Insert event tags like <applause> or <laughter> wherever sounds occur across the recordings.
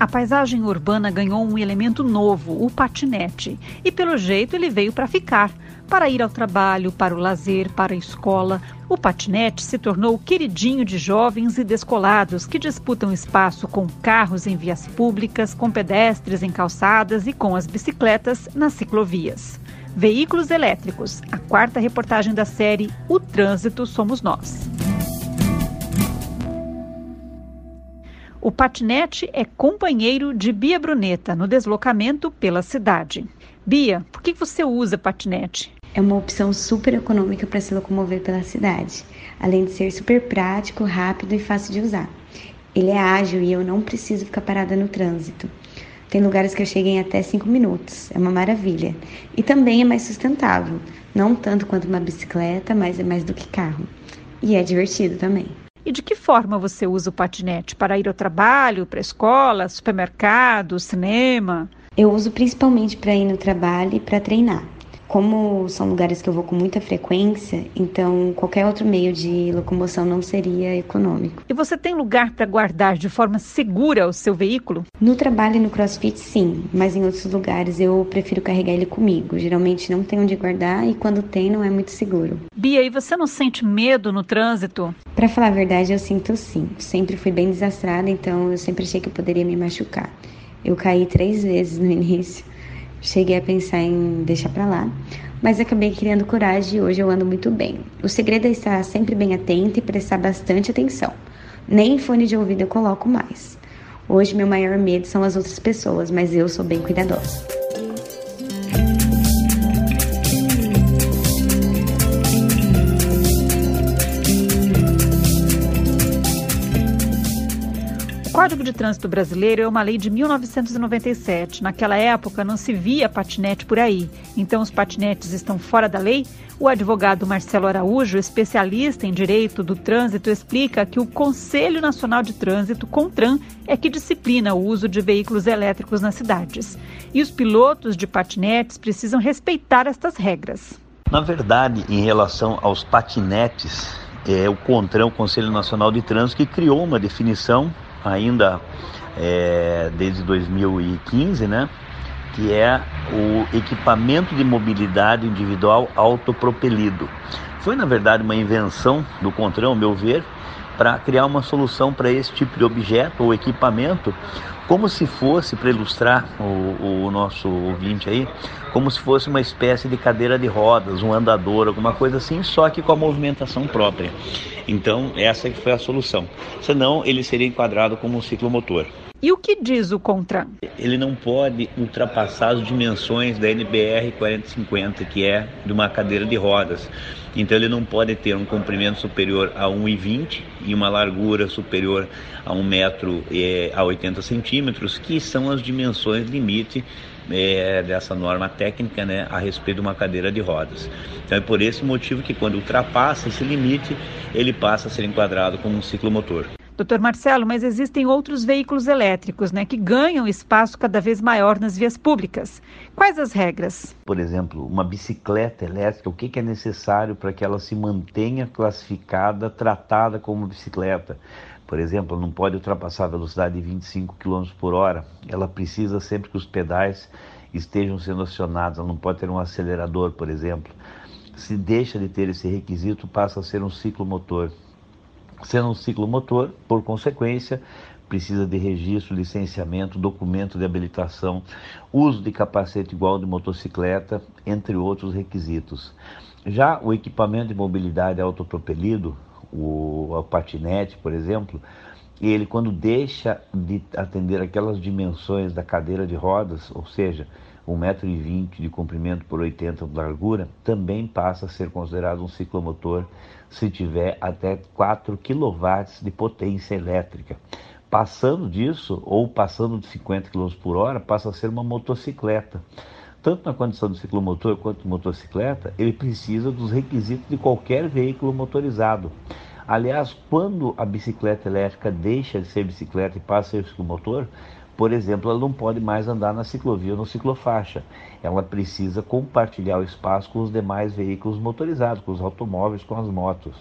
A paisagem urbana ganhou um elemento novo, o patinete, e pelo jeito ele veio para ficar. Para ir ao trabalho, para o lazer, para a escola, o patinete se tornou o queridinho de jovens e descolados que disputam espaço com carros em vias públicas, com pedestres em calçadas e com as bicicletas nas ciclovias. Veículos elétricos, a quarta reportagem da série O Trânsito Somos Nós. O patinete é companheiro de Bia Bruneta no deslocamento pela cidade. Bia, por que você usa patinete? É uma opção super econômica para se locomover pela cidade, além de ser super prático, rápido e fácil de usar. Ele é ágil e eu não preciso ficar parada no trânsito. Tem lugares que eu cheguei em até 5 minutos, é uma maravilha. E também é mais sustentável, não tanto quanto uma bicicleta, mas é mais do que carro. E é divertido também. E de que forma você usa o patinete? Para ir ao trabalho, para a escola, supermercado, cinema? Eu uso principalmente para ir no trabalho e para treinar. Como são lugares que eu vou com muita frequência, então qualquer outro meio de locomoção não seria econômico. E você tem lugar para guardar de forma segura o seu veículo? No trabalho e no crossfit, sim, mas em outros lugares eu prefiro carregar ele comigo. Geralmente não tem onde guardar e quando tem não é muito seguro. Bia, e você não sente medo no trânsito? Para falar a verdade, eu sinto sim. Sempre fui bem desastrada, então eu sempre achei que eu poderia me machucar. Eu caí três vezes no <laughs> início Cheguei a pensar em deixar para lá, mas acabei criando coragem e hoje eu ando muito bem. O segredo é estar sempre bem atento e prestar bastante atenção. Nem fone de ouvido eu coloco mais. Hoje meu maior medo são as outras pessoas, mas eu sou bem cuidadosa. Código de Trânsito Brasileiro é uma lei de 1997. Naquela época não se via patinete por aí, então os patinetes estão fora da lei? O advogado Marcelo Araújo, especialista em direito do trânsito, explica que o Conselho Nacional de Trânsito, CONTRAN, é que disciplina o uso de veículos elétricos nas cidades. E os pilotos de patinetes precisam respeitar estas regras. Na verdade, em relação aos patinetes, é o CONTRAN, o Conselho Nacional de Trânsito, que criou uma definição ainda é, desde 2015, né? que é o equipamento de mobilidade individual autopropelido. Foi, na verdade, uma invenção do Contran, ao meu ver, para criar uma solução para esse tipo de objeto ou equipamento, como se fosse, para ilustrar o, o, nosso ouvinte aí, como se fosse uma espécie de cadeira de rodas, um andador, alguma coisa assim, só que com a movimentação própria. Então, essa que foi a solução. Senão, ele seria enquadrado como um ciclomotor. E o que diz o CONTRAN? Ele não pode ultrapassar as dimensões da NBR 4050, que é de uma cadeira de rodas. Então ele não pode ter um comprimento superior a 1,20 e uma largura superior a 1 metro e, a 80 centímetros, que são as dimensões limite é, dessa norma técnica né, a respeito de uma cadeira de rodas. Então é por esse motivo que quando ultrapassa esse limite, ele passa a ser enquadrado como um ciclomotor. Doutor Marcelo, mas existem outros veículos elétricos né, que ganham espaço cada vez maior nas vias públicas. Quais as regras? Por exemplo, uma bicicleta elétrica, o que, que é necessário para que ela se mantenha classificada, tratada como bicicleta? Por exemplo, não pode ultrapassar a velocidade de 25 km por hora. Ela precisa sempre que os pedais estejam sendo acionados. Ela não pode ter um acelerador, por exemplo. Se deixa de ter esse requisito, passa a ser um ciclomotor. Sendo um ciclomotor, por consequência, precisa de registro, licenciamento, documento de habilitação, uso de capacete igual de motocicleta, entre outros requisitos. Já o equipamento de mobilidade autopropelido, o, o patinete, por exemplo, ele quando deixa de atender aquelas dimensões da cadeira de rodas, ou seja, 1,20m de comprimento por 80 de largura, também passa a ser considerado um ciclomotor se tiver até 4 kW de potência elétrica. Passando disso, ou passando de 50 km por hora, passa a ser uma motocicleta. Tanto na condição de ciclomotor quanto de motocicleta, ele precisa dos requisitos de qualquer veículo motorizado. Aliás, quando a bicicleta elétrica deixa de ser bicicleta e passa a ser ciclomotor, por exemplo, ela não pode mais andar na ciclovia ou no ciclofaixa. Ela precisa compartilhar o espaço com os demais veículos motorizados, com os automóveis, com as motos,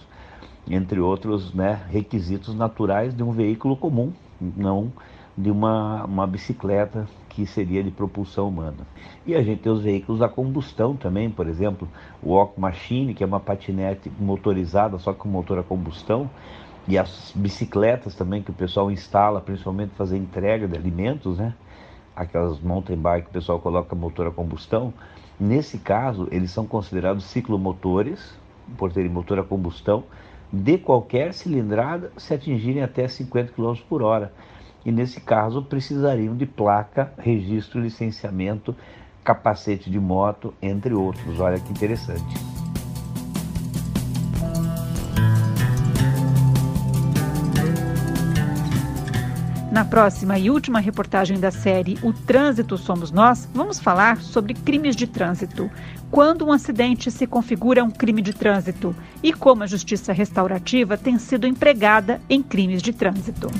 entre outros né, requisitos naturais de um veículo comum, não de uma, uma bicicleta que seria de propulsão humana. E a gente tem os veículos a combustão também, por exemplo, o Walk Machine, que é uma patinete motorizada, só com motor a combustão, e as bicicletas também que o pessoal instala, principalmente fazer entrega de alimentos, né? Aquelas mountain bike que o pessoal coloca motor a combustão. Nesse caso, eles são considerados ciclomotores, por terem motor a combustão, de qualquer cilindrada se atingirem até 50 km por hora e nesse caso precisariam de placa, registro, licenciamento, capacete de moto, entre outros. Olha que interessante. Na próxima e última reportagem da série O Trânsito Somos Nós, vamos falar sobre crimes de trânsito. Quando um acidente se configura um crime de trânsito e como a justiça restaurativa tem sido empregada em crimes de trânsito.